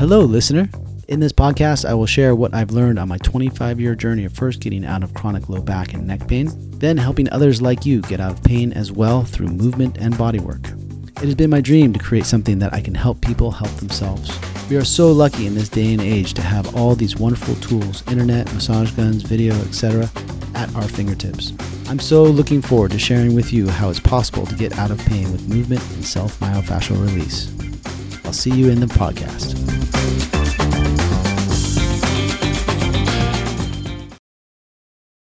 Hello, listener. In this podcast, I will share what I've learned on my 25 year journey of first getting out of chronic low back and neck pain, then helping others like you get out of pain as well through movement and bodywork. It has been my dream to create something that I can help people help themselves. We are so lucky in this day and age to have all these wonderful tools internet, massage guns, video, etc. at our fingertips. I'm so looking forward to sharing with you how it's possible to get out of pain with movement and self myofascial release. I'll see you in the podcast.